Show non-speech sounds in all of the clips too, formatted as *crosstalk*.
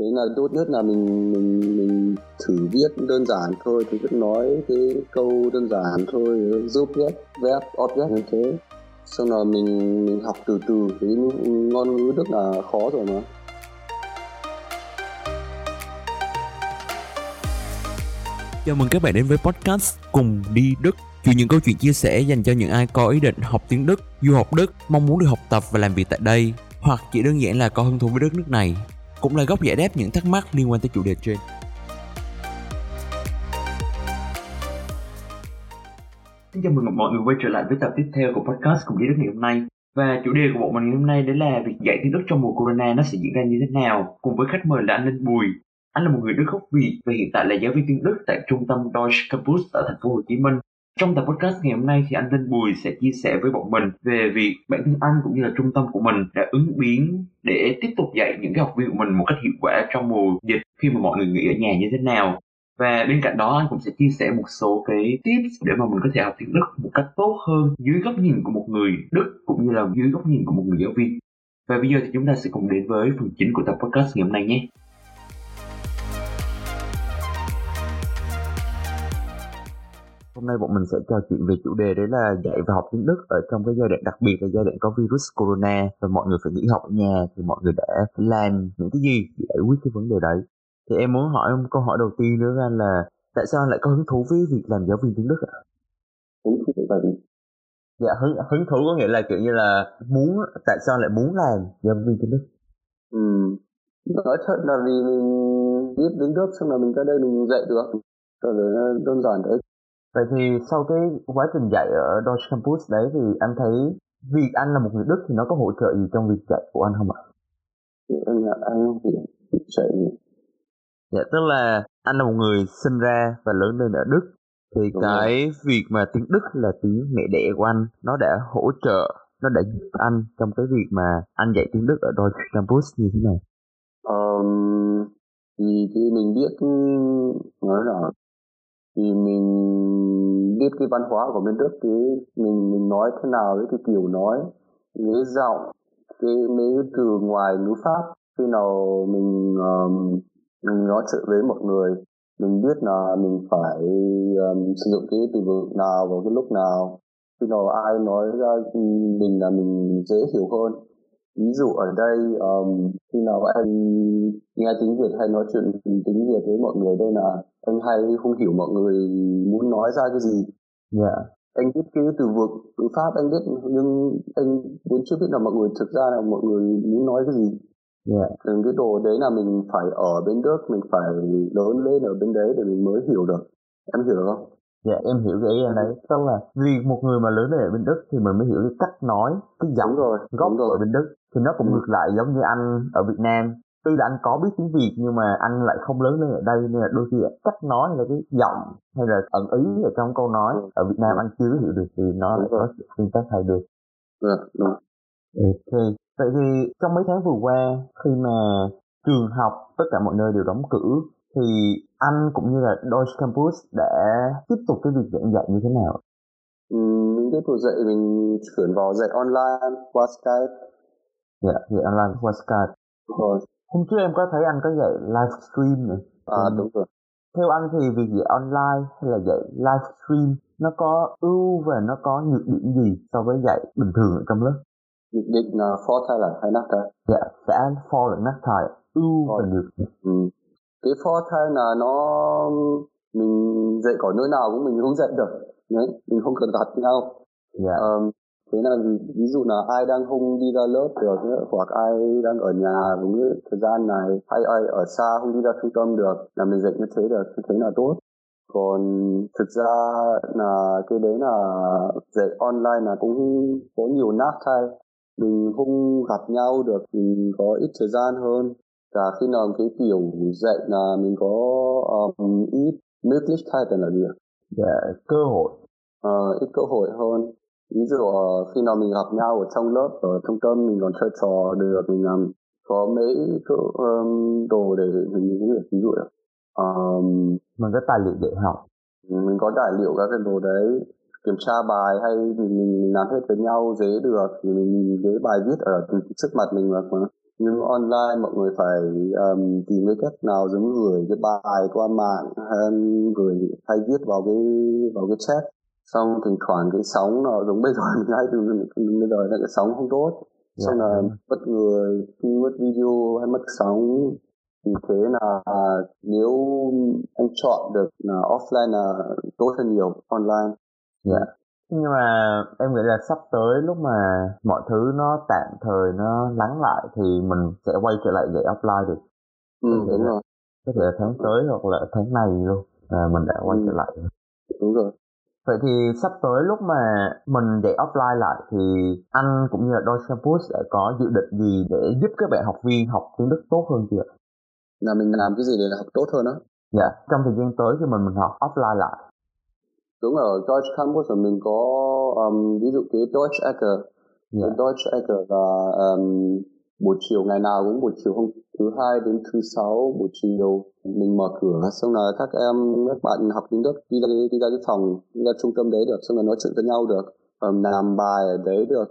thế là tốt nhất là mình mình mình thử viết đơn giản thôi. Thì cứ nói cái câu đơn giản thôi giúp viết verb object như thế. Xong là mình mình học từ từ cái ngôn ngữ đức là khó rồi mà. Chào mừng các bạn đến với podcast Cùng đi Đức. Chuyện những câu chuyện chia sẻ dành cho những ai có ý định học tiếng Đức, du học Đức, mong muốn được học tập và làm việc tại đây Hoặc chỉ đơn giản là có hứng thú với đất nước này. Cũng là góc giải đáp những thắc mắc liên quan tới chủ đề trên. Xin chào mừng mọi người quay trở lại với tập tiếp theo của podcast Cùng đi đất ngày hôm nay. Và chủ đề của bộ mình ngày hôm nay đó là việc dạy tiếng Đức trong mùa Corona nó sẽ diễn ra như thế nào cùng với khách mời là anh Linh Bùi. Anh là một người Đức gốc Việt và hiện tại là giáo viên tiếng Đức tại trung tâm Deutsche Campus ở thành phố Hồ Chí Minh. Trong tập podcast ngày hôm nay thì anh Linh Bùi sẽ chia sẻ với bọn mình về việc bản thân anh cũng như là trung tâm của mình đã ứng biến để tiếp tục dạy những cái học viên của mình một cách hiệu quả trong mùa dịch khi mà mọi người nghỉ ở nhà như thế nào. Và bên cạnh đó, anh cũng sẽ chia sẻ một số cái tips để mà mình có thể học tiếng Đức một cách tốt hơn dưới góc nhìn của một người Đức cũng như là dưới góc nhìn của một người giáo viên. Và bây giờ thì chúng ta sẽ cùng đến với phần chính của tập podcast ngày hôm nay nhé. Hôm nay bọn mình sẽ trò chuyện về chủ đề đấy là dạy và học tiếng Đức ở trong cái giai đoạn đặc biệt là giai đoạn có virus corona và mọi người phải nghỉ học ở nhà thì mọi người đã làm những cái gì để giải quyết cái vấn đề đấy. Thì em muốn hỏi một câu hỏi đầu tiên nữa anh là tại sao anh lại có hứng thú với việc làm giáo viên tiếng Đức ạ? hứng thú là gì Dạ hứng hứng thú có nghĩa là kiểu như là muốn tại sao lại muốn làm giáo viên tiếng Đức? ừ. nói thật là vì mình biết tiếng Đức xong là mình ra đây mình dạy được rồi đơn giản đấy Vậy thì sau cái quá trình dạy ở Deutsche Campus đấy thì anh thấy việc anh là một người Đức thì nó có hỗ trợ gì trong việc dạy của anh không ạ? thì em là anh thì dạy Dạ tức là anh là một người sinh ra và lớn lên ở Đức thì Đúng cái việc mà tiếng Đức là tiếng mẹ đẻ của anh nó đã hỗ trợ nó đã giúp anh trong cái việc mà anh dạy tiếng Đức ở Deutsche Campus như thế này. Ờm, thì khi mình biết nói là thì mình biết cái văn hóa của bên Đức cái mình mình nói thế nào với cái kiểu nói cái giọng cái mấy từ ngoài ngữ pháp. Khi nào mình um, mình nói chuyện với mọi người mình biết là mình phải um, sử dụng cái từ vựng nào vào cái lúc nào. Khi nào ai nói ra mình là mình dễ hiểu hơn ví dụ ở đây um, khi nào anh nghe tiếng Việt hay nói chuyện tiếng Việt với mọi người đây là anh hay không hiểu mọi người muốn nói ra cái gì. Dạ. anh biết cái từ vựng từ pháp anh biết nhưng anh muốn chưa biết là mọi người thực ra là mọi người muốn nói cái gì. Dạ. Thường cái đồ đấy là mình phải ở bên Đức mình phải lớn lên ở bên đấy để mình mới hiểu được. Em hiểu được không? Dạ em hiểu cái ý anh đấy. Tức là vì một người mà lớn lên ở bên Đức thì mình mới hiểu cái cách nói Cái giọng rồi gốc rồi. ở bên Đức Thì nó cũng Ừ. ngược lại giống như anh ở Việt Nam Tuy là anh có biết tiếng Việt nhưng mà anh lại không lớn lên ở đây Nên là đôi khi cách nói hay là cái giọng hay là ẩn ý ở trong câu nói Ừ. Ở Việt Nam anh chưa hiểu được thì nó lại có sự tương tác hay được Dạ, đúng. Ok Vậy thì trong mấy tháng vừa qua khi mà trường học tất cả mọi nơi đều đóng cửa thì anh cũng như là Deutsche Campus đã tiếp tục cái việc giảng dạy như thế nào? Ừm, mình tiếp tục dạy mình chuyển vào dạy online qua Skype Dạ, dạy online qua Skype. Rồi Hôm trước em có thấy anh có dạy livestream nữa. à Ừ. đúng rồi Theo anh thì việc dạy online hay là dạy livestream nó có ưu và nó có nhược điểm gì so với dạy bình thường ở trong lớp? nhận định là Vorteile hay Nachteile Dạ, sẽ for lẫn Nachteil, ưu và nhược. ừ. cái Vorteile là nó mình dạy ở nơi nào cũng mình hướng dẫn được đấy mình không cần gặp nhau Dạ, Ờm, thế là ví, dụ là ai đang không đi ra lớp được hoặc ai đang ở nhà đúng thời gian này hay ai ở xa không đi ra trung tâm được là mình dạy như thế được như thế là tốt còn thực ra là cái đấy là dạy online là cũng có nhiều nát thay mình không gặp nhau được mình có ít thời gian hơn cả khi nào cái kiểu dạy là mình có um, ít Möglichkeiten là gì ạ? dạ, cơ hội. Ờ, ít cơ hội hơn ví dụ ờ, khi nào mình gặp nhau ở trong lớp ở trung tâm mình còn chơi trò được mình làm có mấy cái um, đồ để mình ví dụ ví dụ ạ. Ờm, Mình có tài liệu để học. mình có tài liệu các cái đồ đấy kiểm tra bài hay mình, mình, làm hết với nhau dễ được thì mình nhìn cái bài viết ở trước mặt mình mà nhưng online mọi người phải um, tìm cái cách nào giống gửi cái bài qua mạng hay gửi hay viết vào cái vào cái chat xong thỉnh thoảng cái sóng nó giống bây giờ *laughs* mình hay từ bây giờ là cái sóng không tốt. Dạ. xong là mất người khi mất video hay mất sóng vì thế là nếu anh chọn được là offline là tốt hơn nhiều online. Dạ. Yeah nhưng mà em nghĩ là sắp tới lúc mà mọi thứ nó tạm thời nó lắng lại thì mình sẽ quay trở lại dạy offline được ừ đúng rồi. có thể là tháng tới hoặc là tháng này luôn à, mình đã quay ừ. trở lại đúng rồi vậy thì sắp tới lúc mà mình dạy offline lại thì anh cũng như là đôi campus sẽ có dự định gì để giúp các bạn học viên học tiếng đức tốt hơn chưa là mình làm cái gì để học tốt hơn đó dạ trong thời gian tới khi mình mình học offline lại đúng ở Deutsche Campus của mình có um, ví dụ cái Deutsche Ecke yeah. Dạ. Deutsche Ecke là um, buổi chiều ngày nào cũng buổi chiều hôm thứ hai đến thứ sáu buổi chiều mình mở cửa xong là các em các bạn học tiếng Đức đi ra đi ra cái phòng đi ra trung tâm đấy được xong là nói chuyện với nhau được um, làm bài ở đấy được.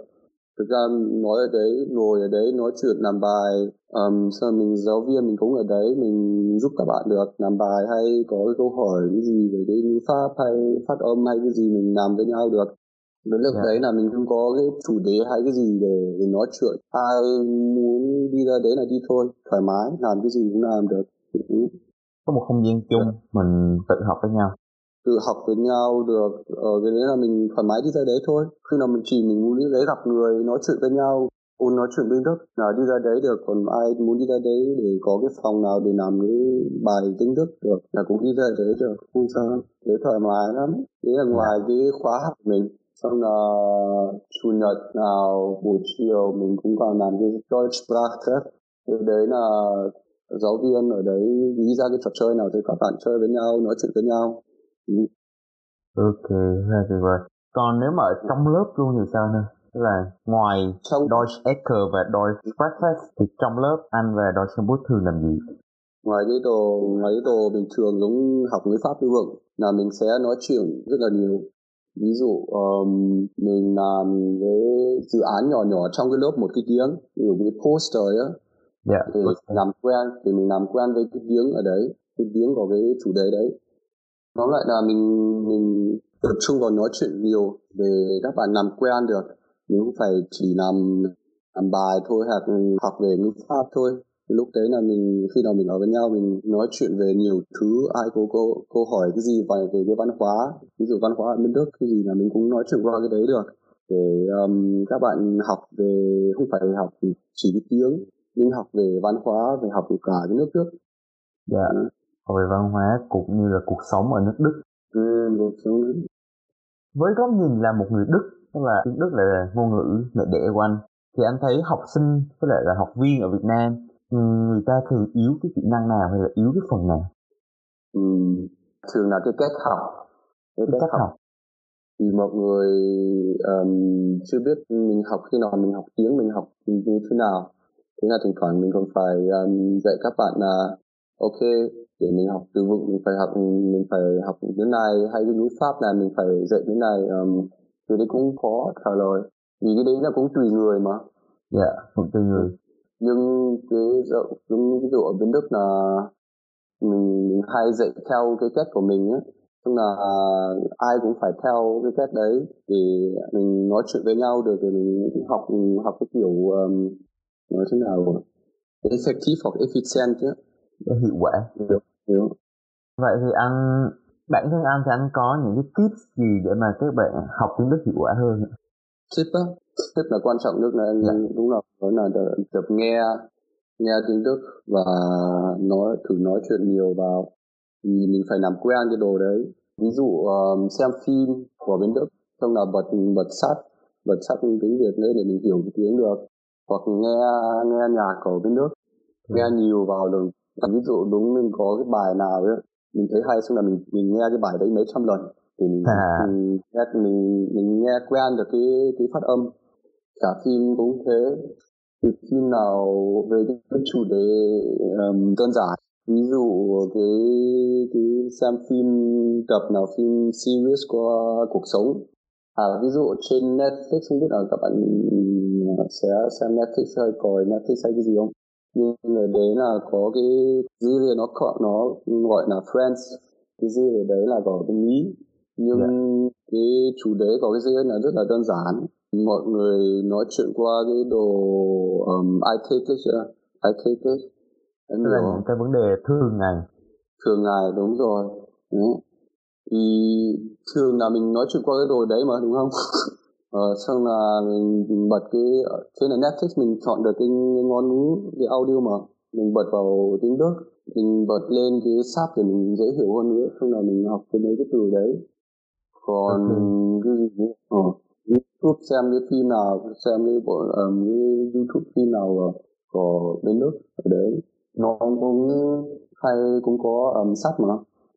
Thực ra nói ở đấy ngồi ở đấy nói chuyện làm bài um, sau mình giáo viên mình cũng ở đấy mình giúp các bạn được làm bài hay có cái câu hỏi cái gì về cái ngữ pháp hay phát âm hay cái gì mình làm với nhau được đến lúc yeah. đấy là mình không có cái chủ đề hay cái gì để, để nói chuyện. Ai muốn đi ra đấy là đi thôi thoải mái làm cái gì cũng làm được. Có một không gian chung yeah. mình tự học với nhau. Tự học với nhau được. Ở ờ, cái đấy là mình thoải mái đi ra đấy thôi. Khi nào mình chỉ mình muốn đi đấy gặp người nói chuyện với nhau ôn nói chuyện tiếng Đức là đi ra đấy được. Còn ai muốn đi ra đấy để có cái phòng nào để làm cái bài tiếng Đức được là cũng đi ra đấy được. Không sao. Đấy thoải mái lắm. Đấy là ngoài dạ. cái khóa học mình xong là chủ nhật nào buổi chiều mình cũng còn làm cái Deutsch Sprachtest thì đấy là giáo viên ở đấy nghĩ ra cái trò chơi nào thì các bạn chơi với nhau nói chuyện với nhau. Ừ. ok rất tuyệt vời. Còn nếu mà ở trong lớp luôn thì sao nữa? Tức là ngoài trong Deutsch Ecke và Deutsch Breakfast thì trong lớp anh và Deutsch Bút thường làm gì? Ngoài cái đồ ngoài cái đồ bình thường giống học ngữ pháp như vậy là mình sẽ nói chuyện rất là nhiều ví dụ um, mình làm cái dự án nhỏ nhỏ trong cái lớp một cái tiếng ví dụ cái poster á yeah, dạ, thì làm quen thì mình làm quen với cái tiếng ở đấy cái tiếng của cái chủ đề đấy. Nó lại là mình mình tập trung vào nói chuyện nhiều để các bạn làm quen được. Nếu phải chỉ làm làm bài thôi hoặc học về ngữ pháp thôi lúc đấy là mình khi nào mình ở với nhau mình nói chuyện về nhiều thứ ai có câu câu hỏi cái gì về về cái văn hóa ví dụ văn hóa ở bên đức cái gì là mình cũng nói chuyện qua cái đấy được. Để um, các bạn học về không phải học chỉ cái tiếng nhưng học về văn hóa về học cả cái nước Đức. Dạ. Học về văn hóa cũng như là cuộc sống ở nước Đức. Ừ, cuộc sống với góc nhìn là một người Đức tức là tiếng Đức là ngôn ngữ mẹ đẻ của anh thì anh thấy học sinh với lại là học viên ở Việt Nam người ta thường yếu cái kỹ năng nào hay là yếu cái phần nào? Ừ, thường là cái cách học. Cái, cái cách học. học. Thì mọi người um, chưa biết mình học khi nào mình học tiếng mình học như thế nào. Thế là thỉnh thoảng mình còn phải um, dạy các bạn là ok để mình học từ vựng mình phải học mình phải học như này hay cái ngữ pháp là mình phải dạy như này. Um, thì đấy cũng khó trả lời. Vì cái đấy là cũng tùy người mà. Dạ yeah, cũng tùy người nhưng cái giống ví dụ ở bên đức là mình, mình hay dạy theo cái cách của mình ấy. Tức là ai cũng phải theo cái cách đấy để mình nói chuyện với nhau được để mình học học cái kiểu um, nói thế nào? Effective hoặc efficient chứ. Hiệu quả. Được hiểu. Vậy thì anh bản thân anh thì anh có những cái tips gì để mà các bạn học tiếng Đức hiệu quả hơn? Tip á tip là quan trọng nhất là dạ. đúng là nói là tập nghe nghe tiếng Đức và nói thử nói chuyện nhiều vào vì mình phải làm quen cái đồ đấy ví dụ um, xem phim của bên Đức xong là bật bật sát bật sát tiếng Việt lên để mình hiểu tiếng được hoặc nghe nghe nhạc của bên Đức nghe ừ. nhiều vào được ví dụ đúng mình có cái bài nào ấy mình thấy hay xong là mình mình nghe cái bài đấy mấy trăm lần thì mình, à. mình nghe mình mình nghe quen được cái cái phát âm cả phim cũng thế. Thì phim nào về cái chủ đề um, đơn giản ví dụ cái cái xem phim tập nào phim series qua cuộc sống. À ví dụ trên Netflix không biết là các bạn sẽ xem Netflix hay coi Netflix hay cái gì không? Nhưng ở đấy là có cái gì nó nó gọi là friends. Cái gì ở đấy là có cái Mỹ. Nhưng yeah. Dạ. cái chủ đề có cái gì là rất là đơn giản mọi người nói chuyện qua cái đồ um, I take it chưa I take it. Em là những cái vấn đề thường ngày. Thường ngày đúng rồi. Ừ. thì thường là mình nói chuyện qua cái đồ đấy mà đúng không? *laughs* Ờ, xong là mình bật cái trên là Netflix mình chọn được cái ngôn ngữ cái audio mà mình bật vào tiếng Đức. Mình bật lên cái sáp để mình dễ hiểu hơn nữa xong là mình học cái mấy cái từ đấy. Còn okay. cái gì ờ, YouTube xem cái phim nào xem cái bộ um, cái YouTube phim nào có bên Đức. Ở đấy nó cũng hay cũng có um, sách mà.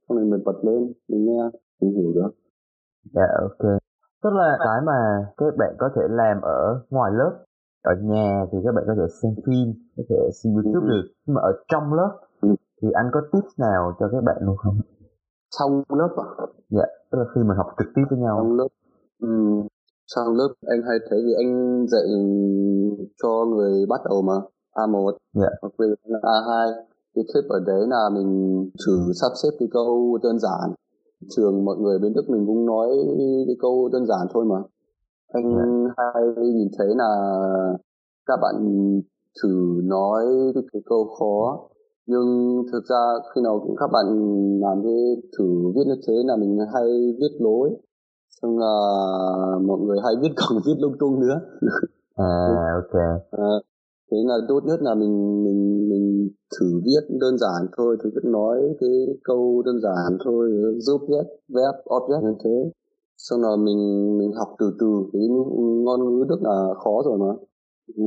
Xong rồi mình bật lên mình nghe mình hiểu được. Dạ ok. Tức là cái mà các bạn có thể làm ở ngoài lớp ở nhà thì các bạn có thể xem phim có thể xem youtube ừ. được nhưng mà ở trong lớp ừ. thì anh có tips nào cho các bạn luôn không? Trong lớp à? Dạ tức là khi mình học trực tiếp với nhau. Trong lớp ừ. Trong lớp anh hay thấy vì anh dạy cho người bắt đầu mà A1 dạ. hoặc là A2 cái tip ở đấy là mình thử sắp xếp cái câu đơn giản trường mọi người bên Đức mình cũng nói cái câu đơn giản thôi mà anh yeah. Dạ. hay nhìn thấy là các bạn thử nói cái, cái câu khó nhưng thực ra khi nào các bạn làm cái thử viết như thế là mình hay viết lối xong là mọi người hay viết còn *laughs* viết lung tung nữa à *laughs* ok à, thế là tốt nhất là mình mình mình thử viết đơn giản thôi thử viết nói cái câu đơn giản thôi giúp viết verb object như thế xong rồi mình mình học từ từ cái ngôn ngữ đức là khó rồi mà ừ.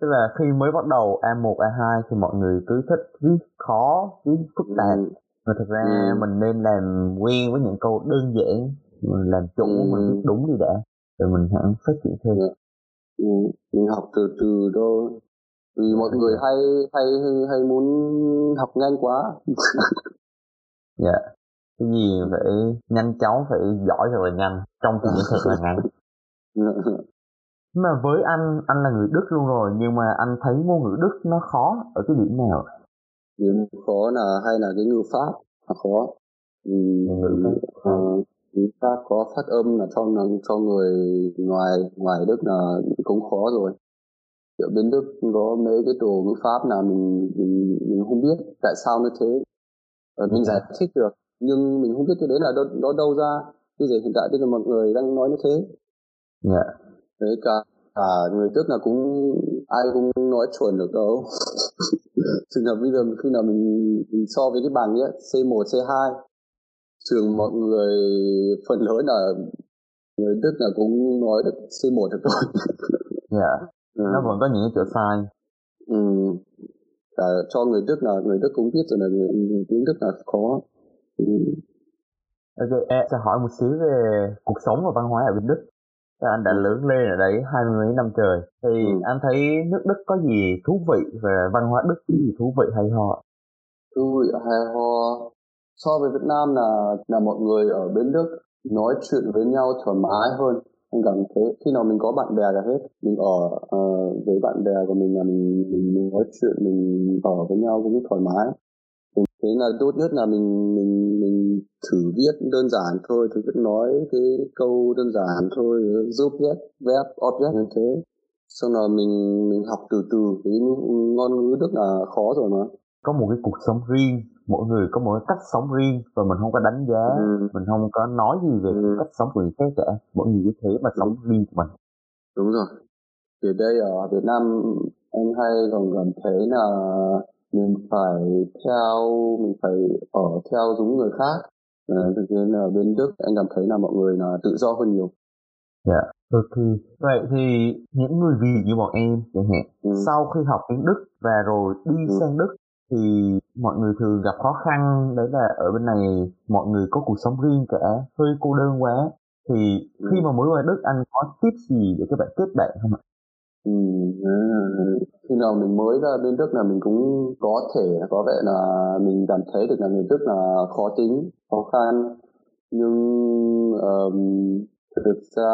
tức là khi mới bắt đầu A1 A2 thì mọi người cứ thích viết khó viết phức tạp ừ. mà thực ra ừ. mình nên làm quen với những câu đơn giản mình làm chủ ừ. mình đúng đi đã rồi mình hẳn phát triển thêm. Yeah. Dạ mình học từ từ thôi. Vì mọi người hay hay hay muốn học nhanh quá. *laughs* Dạ. Yeah. cái gì phải nhanh chóng phải giỏi thật là nhanh trong thì những thật là *laughs* ngắn. Mà với anh anh là người đức luôn rồi nhưng mà anh thấy ngôn ngữ đức nó khó ở cái điểm nào? Điểm khó là hay là cái ngữ pháp là khó. Vì ngữ pháp. Uh, chính xác có phát âm là cho cho người ngoài ngoài Đức là cũng khó rồi. Ở bên Đức có mấy cái đồ ngữ pháp là mình mình mình không biết tại sao như thế? Ở mình giải thích được nhưng mình không biết cái đấy là đâu nó đâu ra. Bây giờ hiện tại bây giờ mọi người đang nói như thế. Yeah. đấy cả cả người Đức là cũng ai cũng nói chuẩn được đâu. *laughs* Trường hợp bây giờ khi nào mình, mình so với cái bằng ấy C1 C2 trường mọi người phần lớn là người Đức là cũng nói được C1 được thôi. *laughs* Dạ. Yeah. Ừ. Nó vẫn có những cái chỗ sai. Ừ. Cả cho người Đức là người Đức cũng biết rồi là người, người tiếng Đức là khó. Ừ. Ok, em sẽ hỏi một xíu về cuộc sống và văn hóa ở bên Đức. Anh đã ừ. lớn lên ở đấy hai mươi mấy năm trời. Thì ừ. anh thấy nước Đức có gì thú vị về văn hóa Đức có gì thú vị hay ho? Thú vị hay ho so với Việt Nam là là mọi người ở bên Đức nói chuyện với nhau thoải mái hơn. Anh cảm thấy khi nào mình có bạn bè là hết. Mình ở uh, với bạn bè của mình là mình, mình, mình nói chuyện mình ở với nhau cũng thoải mái. Mình thấy là tốt nhất là mình mình mình thử viết đơn giản thôi thử viết nói cái câu đơn giản thôi giúp viết verb object như thế. Xong là mình mình học từ từ. Cái ngôn ngữ rất là khó rồi mà. Có một cái cuộc sống riêng mỗi người có một cách sống riêng và mình không có đánh giá ừ. mình không có nói gì về ừ. cách sống của người khác cả mỗi người như thế mà sống ừ. riêng của mình đúng rồi thì đây ở Việt Nam anh hay còn cảm thấy là mình phải theo mình phải ở theo giống người khác à, thực nhiên là bên Đức anh cảm thấy là mọi người là tự do hơn nhiều dạ yeah. ok vậy thì những người Việt như bọn em chẳng hạn ừ. sau khi học tiếng Đức và rồi đi ừ. sang Đức thì mọi người thường gặp khó khăn đấy là ở bên này mọi người có cuộc sống riêng cả hơi cô đơn quá. Thì khi mà mới qua Đức anh có tiếp gì để các bạn kết bạn không ạ? Ừ, khi nào mình mới ra bên Đức là mình cũng có thể có vẻ là mình cảm thấy được là người Đức là khó tính, khó khăn. Nhưng um, thực ra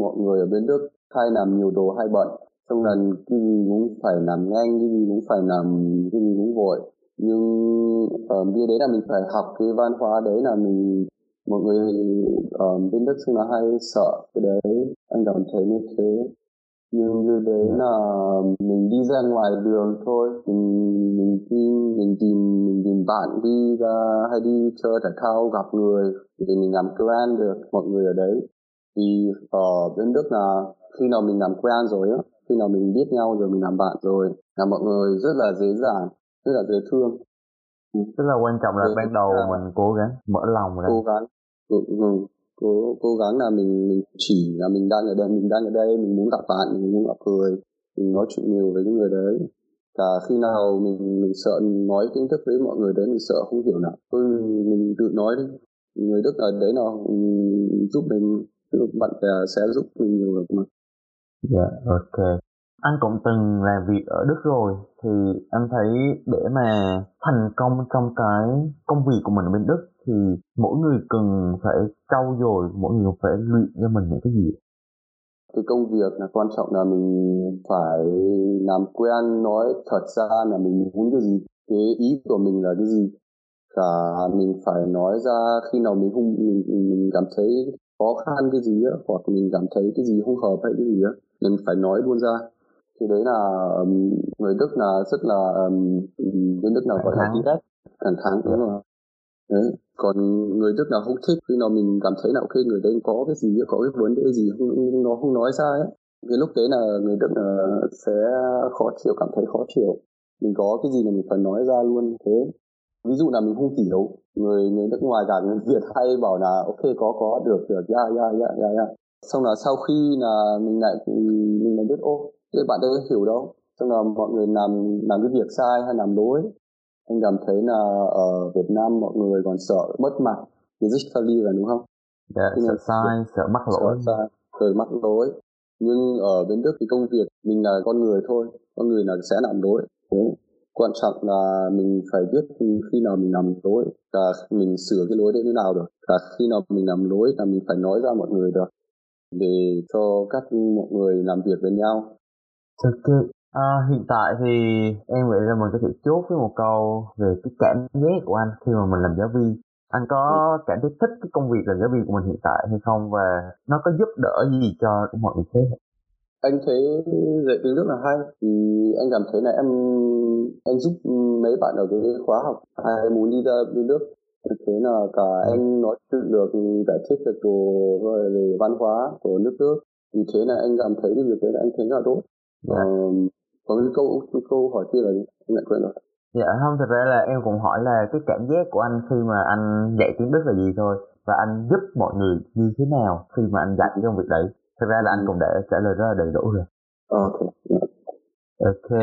mọi người ở bên Đức hay làm nhiều đồ hay bận xong là cái gì cũng phải làm nhanh cái gì cũng phải làm cái gì cũng vội. Nhưng ở uh, đấy là mình phải học cái văn hóa đấy là mình mọi người um, bên đất xung là hay sợ cái đấy anh cảm thấy như thế. Nhưng như đấy là mình đi ra ngoài đường thôi mình mình tìm mình tìm mình tìm bạn đi ra hay đi chơi thể thao gặp người thì mình làm quen được mọi người ở đấy. Thì ở bên đức là khi nào mình làm quen rồi á khi nào mình biết nhau rồi mình làm bạn rồi là mọi người rất là dễ dàng rất là dễ thương. Tức là quan trọng là Để ban đầu là mình cố gắng mở lòng ra. Cố gắng ừ, ừ, cố cố gắng là mình mình chỉ là mình đang ở đây mình đang ở đây mình muốn gặp bạn mình muốn gặp người mình nói chuyện nhiều với những người đấy. Cả khi nào mình mình sợ nói kiến thức với mọi người đấy mình sợ không hiểu nào. Tôi mình tự nói đi. Người đức ở đấy nào giúp mình bạn bè sẽ giúp mình nhiều được mà dạ yeah, ok. Anh cũng từng làm việc ở Đức rồi thì anh thấy để mà thành công trong cái công việc của mình ở bên Đức thì mỗi người cần phải trau dồi mỗi người phải luyện cho mình những cái gì? Cái công việc là quan trọng là mình phải làm quen nói thật ra là mình muốn cái gì cái ý của mình là cái gì? Cả mình phải nói ra khi nào mình không mình, mình cảm thấy khó khăn cái gì á hoặc mình cảm thấy cái gì không hợp hay cái gì á mình phải nói luôn ra. Thì đấy là um, người Đức là rất là um, bên Đức nào gọi là direct thẳng thắn đúng không đấy. Còn người Đức nào không thích khi nào mình cảm thấy là ok người đấy có cái gì có cái vấn đề gì không nó không nói ra ấy. Cái lúc đấy là người Đức là sẽ khó chịu cảm thấy khó chịu. Mình có cái gì là mình phải nói ra luôn thế. Ví dụ là mình không hiểu người người nước ngoài cả người Việt hay bảo là ok có có được được ya ya ya ya ya xong là sau khi là mình lại mình lại biết ô thế bạn đâu hiểu đâu xong là mọi người làm làm cái việc sai hay làm lỗi anh cảm thấy là ở Việt Nam mọi người còn sợ mất mặt physically là đúng không? Dạ, yeah, sợ sai, sợ mắc lỗi. Sợ sai, sợ mắc lỗi. Nhưng ở bên Đức thì công việc mình là con người thôi, con người là sẽ làm lỗi. Thế quan trọng là mình phải biết khi nào mình làm lỗi và mình sửa cái lỗi đấy thế nào được và khi nào mình làm lỗi là mình phải nói ra mọi người được để cho các mọi người làm việc với nhau Ok. À, hiện tại thì em nghĩ là mình có thể chốt với một câu về cái cảm giác của anh khi mà mình làm giáo viên. Anh có cảm thấy thích cái công việc làm giáo viên của mình hiện tại hay không và nó có giúp đỡ gì cho mọi người khác? Anh thấy dạy tiếng Đức là hay thì anh cảm thấy là em anh giúp mấy bạn ở cái khóa học ai muốn đi ra bên Đức thế là cả ừ. anh nói chuyện được giải thích được đồ về văn hóa của nước nước vì thế là anh cảm thấy cái việc đấy là anh thấy là tốt Dạ. Ờ, có cái câu cái câu hỏi kia là? Anh lại quên rồi. Dạ không, thực ra là em cũng hỏi là cái cảm giác của anh khi mà anh dạy tiếng Đức là gì thôi và anh giúp mọi người như thế nào khi mà anh dạy cái công việc đấy. Thực ra là anh cũng đã trả lời rất là đầy đủ rồi. Ok. Ok.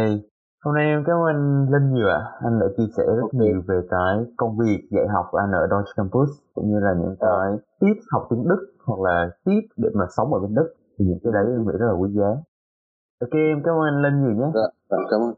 Hôm nay em cảm ơn anh Linh nhiều ạ. Anh đã chia sẻ rất okay. nhiều về cái công việc dạy học của anh ở Deutsche Campus cũng như là những ờ. cái tips học tiếng Đức hoặc là tips để mà sống ở bên Đức thì những cái đấy em nghĩ rất là quý giá. Ok em cảm ơn anh Linh nhiều nhé. Dạ, dạ cảm ơn.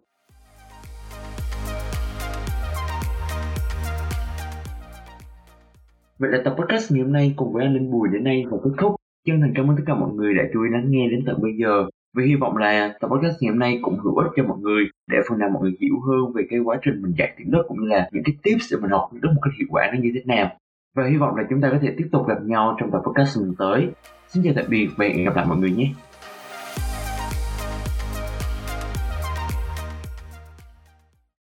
Vậy là tập podcast ngày hôm nay cùng với anh Linh Bùi đến nay là kết thúc. Chân thành cảm ơn tất cả mọi người đã chú ý lắng nghe đến tận bây giờ. Và hy vọng là tập podcast ngày hôm nay cũng hữu ích cho mọi người để phần nào mọi người hiểu hơn về cái quá trình mình dạy tiếng Đức cũng như là những cái tips để mình học tiếng Đức một cách hiệu quả nó như thế nào. Và hy vọng là chúng ta có thể tiếp tục gặp nhau trong tập podcast lần tới. Xin chào tạm biệt và hẹn gặp lại mọi người nhé.